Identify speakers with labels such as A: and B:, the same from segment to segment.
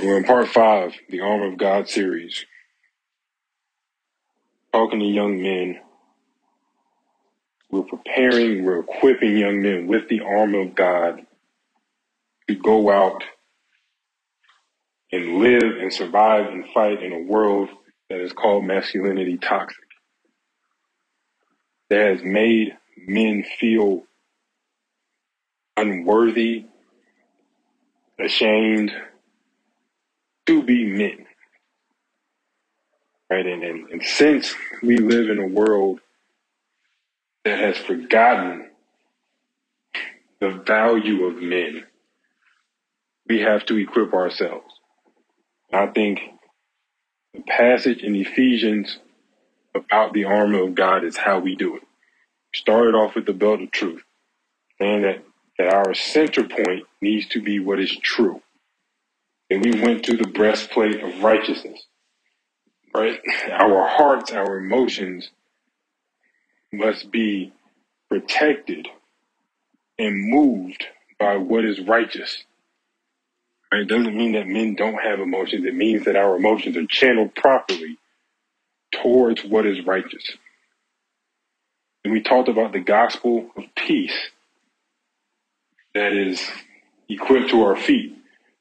A: We're in part five, the Armor of God series, talking to young men. We're preparing, we're equipping young men with the armor of God to go out and live and survive and fight in a world that is called masculinity toxic. That has made men feel unworthy, ashamed to be men. Right? And, and, and since we live in a world that has forgotten the value of men, we have to equip ourselves. I think the passage in Ephesians about the armor of God is how we do it. Started off with the belt of truth, saying that, that our center point needs to be what is true. And we went to the breastplate of righteousness, right? Our hearts, our emotions must be protected and moved by what is righteous. Right? It doesn't mean that men don't have emotions. It means that our emotions are channeled properly towards what is righteous. And we talked about the gospel of peace that is equipped to our feet,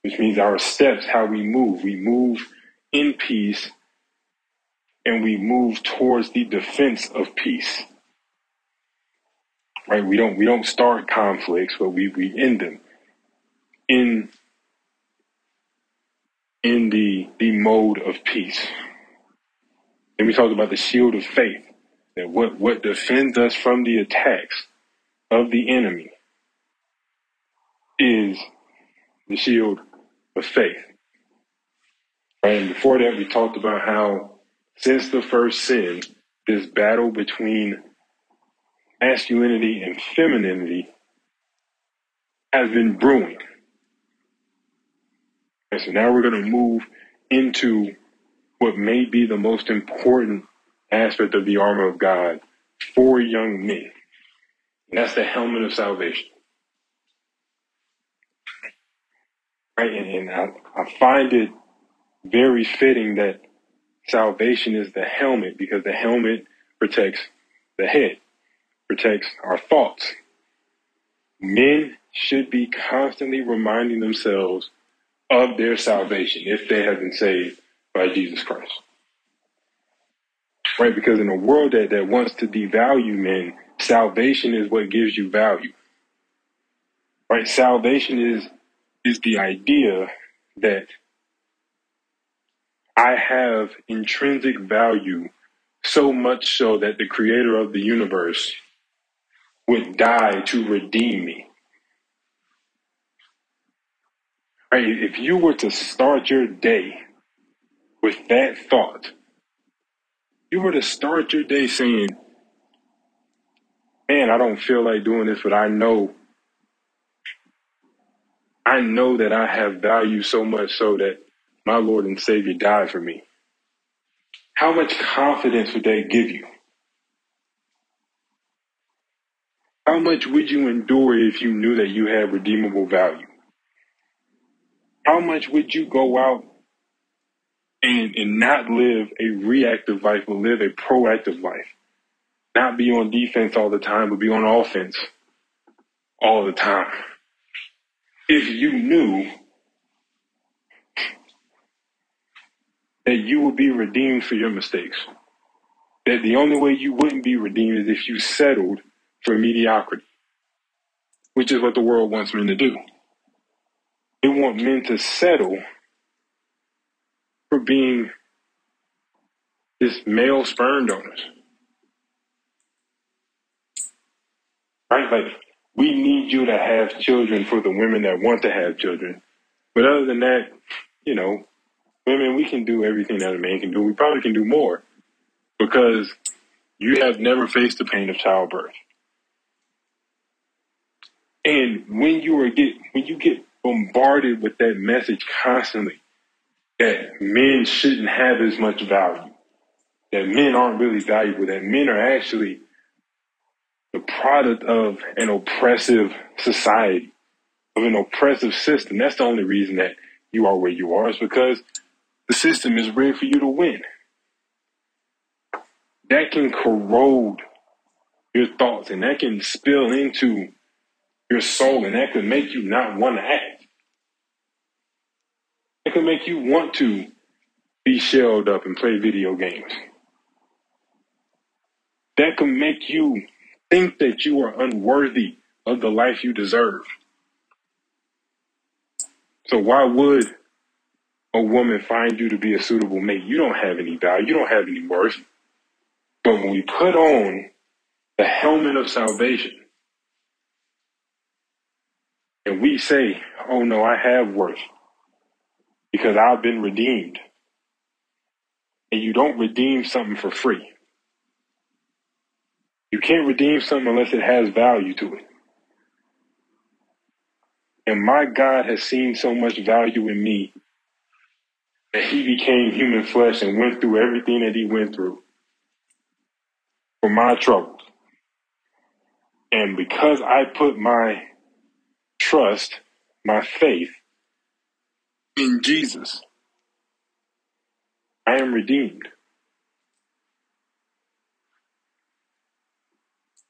A: which means our steps, how we move. We move in peace and we move towards the defense of peace. Right? We don't we don't start conflicts, but we, we end them in in the the mode of peace. And we talked about the shield of faith, that what, what defends us from the attacks of the enemy is the shield of faith. And before that, we talked about how since the first sin, this battle between masculinity and femininity has been brewing. And so now we're going to move into what may be the most important aspect of the armor of God for young men. And that's the helmet of salvation. Right? And, and I, I find it very fitting that salvation is the helmet because the helmet protects the head, protects our thoughts. Men should be constantly reminding themselves of their salvation if they have been saved by Jesus Christ. Right? Because in a world that, that wants to devalue men, salvation is what gives you value. Right? Salvation is is the idea that I have intrinsic value so much so that the creator of the universe would die to redeem me. Right? If you were to start your day with that thought, you were to start your day saying, man, I don't feel like doing this, but I know, I know that I have value so much so that my Lord and Savior died for me. How much confidence would that give you? How much would you endure if you knew that you had redeemable value? How much would you go out and, and not live a reactive life, but live a proactive life? Not be on defense all the time, but be on offense all the time. If you knew that you would be redeemed for your mistakes, that the only way you wouldn't be redeemed is if you settled for mediocrity, which is what the world wants men to do. They want men to settle for being just male sperm donors. Right? Like, we need you to have children for the women that want to have children. But other than that, you know, women, we can do everything that a man can do. We probably can do more because you have never faced the pain of childbirth. And when you are get when you get bombarded with that message constantly that men shouldn't have as much value, that men aren't really valuable, that men are actually product of an oppressive society, of an oppressive system. That's the only reason that you are where you are. is because the system is rigged for you to win. That can corrode your thoughts and that can spill into your soul and that can make you not want to act. It can make you want to be shelled up and play video games. That can make you think that you are unworthy of the life you deserve. So why would a woman find you to be a suitable mate? You don't have any value. You don't have any worth. But when we put on the helmet of salvation and we say, oh no, I have worth because I've been redeemed. And you don't redeem something for free. You can't redeem something unless it has value to it. And my God has seen so much value in me that he became human flesh and went through everything that he went through for my troubles. And because I put my trust, my faith in Jesus, I am redeemed.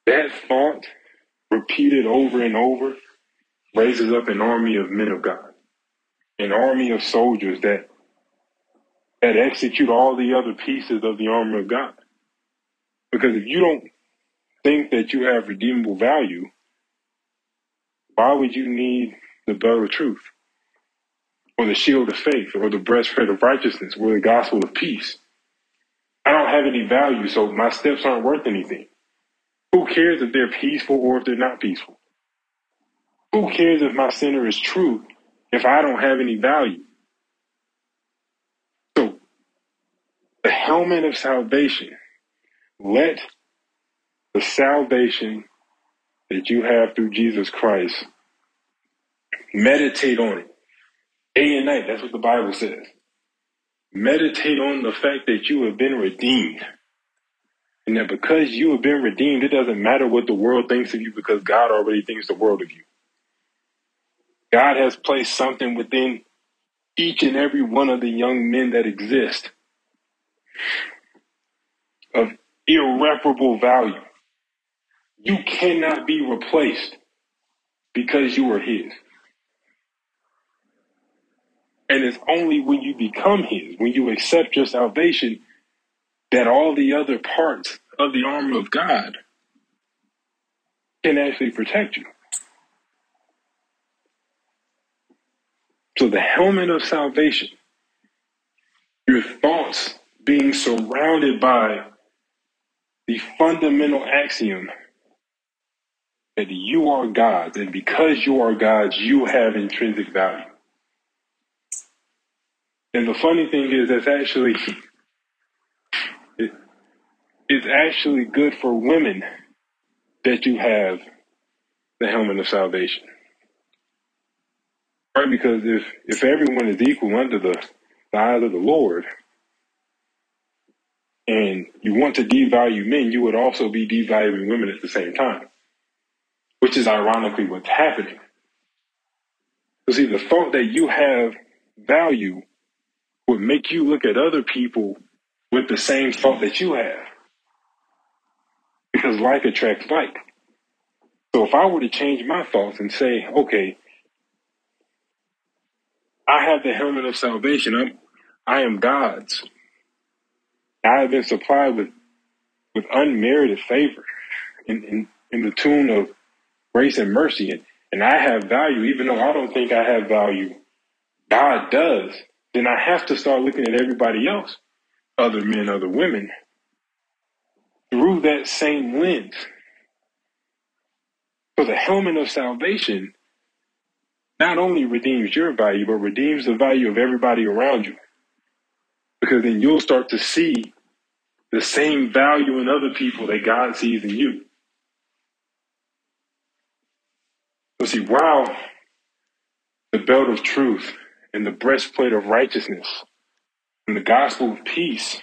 A: That thought, repeated over and over, raises up an army of men of God, an army of soldiers that that execute all the other pieces of the armor of God. Because if you don't think that you have redeemable value, why would you need the belt of truth? Or the shield of faith, or the breastplate of righteousness, or the gospel of peace? I don't have any value, so my steps aren't worth anything. Who cares if they're peaceful or if they're not peaceful? Who cares if my center is true if I don't have any value? So, the helmet of salvation, let the salvation that you have through Jesus Christ, meditate on it day and night. That's what the Bible says. Meditate on the fact that you have been redeemed. And that because you have been redeemed, it doesn't matter what the world thinks of you because God already thinks the world of you. God has placed something within each and every one of the young men that exist of irreparable value. You cannot be replaced because you are His. And it's only when you become His, when you accept your salvation, that all the other parts of the armor of God can actually protect you. So the helmet of salvation, your thoughts being surrounded by the fundamental axiom that you are God's, and because you are God's, you have intrinsic value. And the funny thing is, that's actually it, it's actually good for women that you have the helmet of salvation. Right? Because if, if everyone is equal under the, the eyes of the Lord, and you want to devalue men, you would also be devaluing women at the same time, which is ironically what's happening. You see, the thought that you have value would make you look at other people with the same thought that you have. Because like attracts like. So if I were to change my thoughts and say, okay, I have the helmet of salvation. I'm, I am God's. I have been supplied with, with unmerited favor in, in, in the tune of grace and mercy. And, and I have value, even though I don't think I have value. God does. Then I have to start looking at everybody else, other men, other women, through that same lens. So the helmet of salvation not only redeems your value, but redeems the value of everybody around you. Because then you'll start to see the same value in other people that God sees in you. So see, while the belt of truth and the breastplate of righteousness and the gospel of peace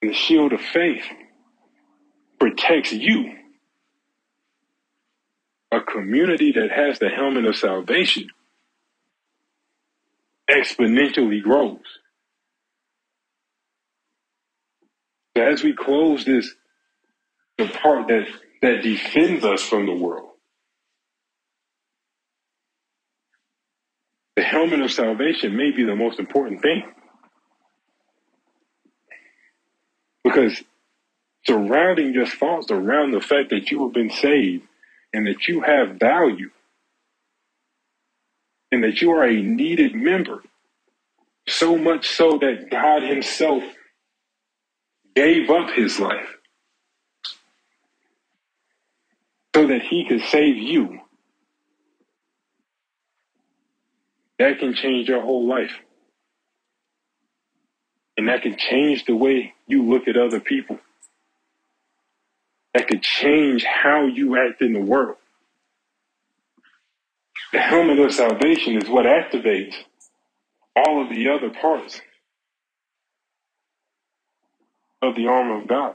A: and the shield of faith protects you a community that has the helmet of salvation exponentially grows. So as we close this, the part that, that defends us from the world, the helmet of salvation may be the most important thing. Because surrounding your thoughts around the fact that you have been saved and that you have value and that you are a needed member, so much so that God Himself gave up His life so that He could save you. That can change your whole life. And that can change the way you look at other people. That could change how you act in the world. The helmet of salvation is what activates all of the other parts of the armor of God.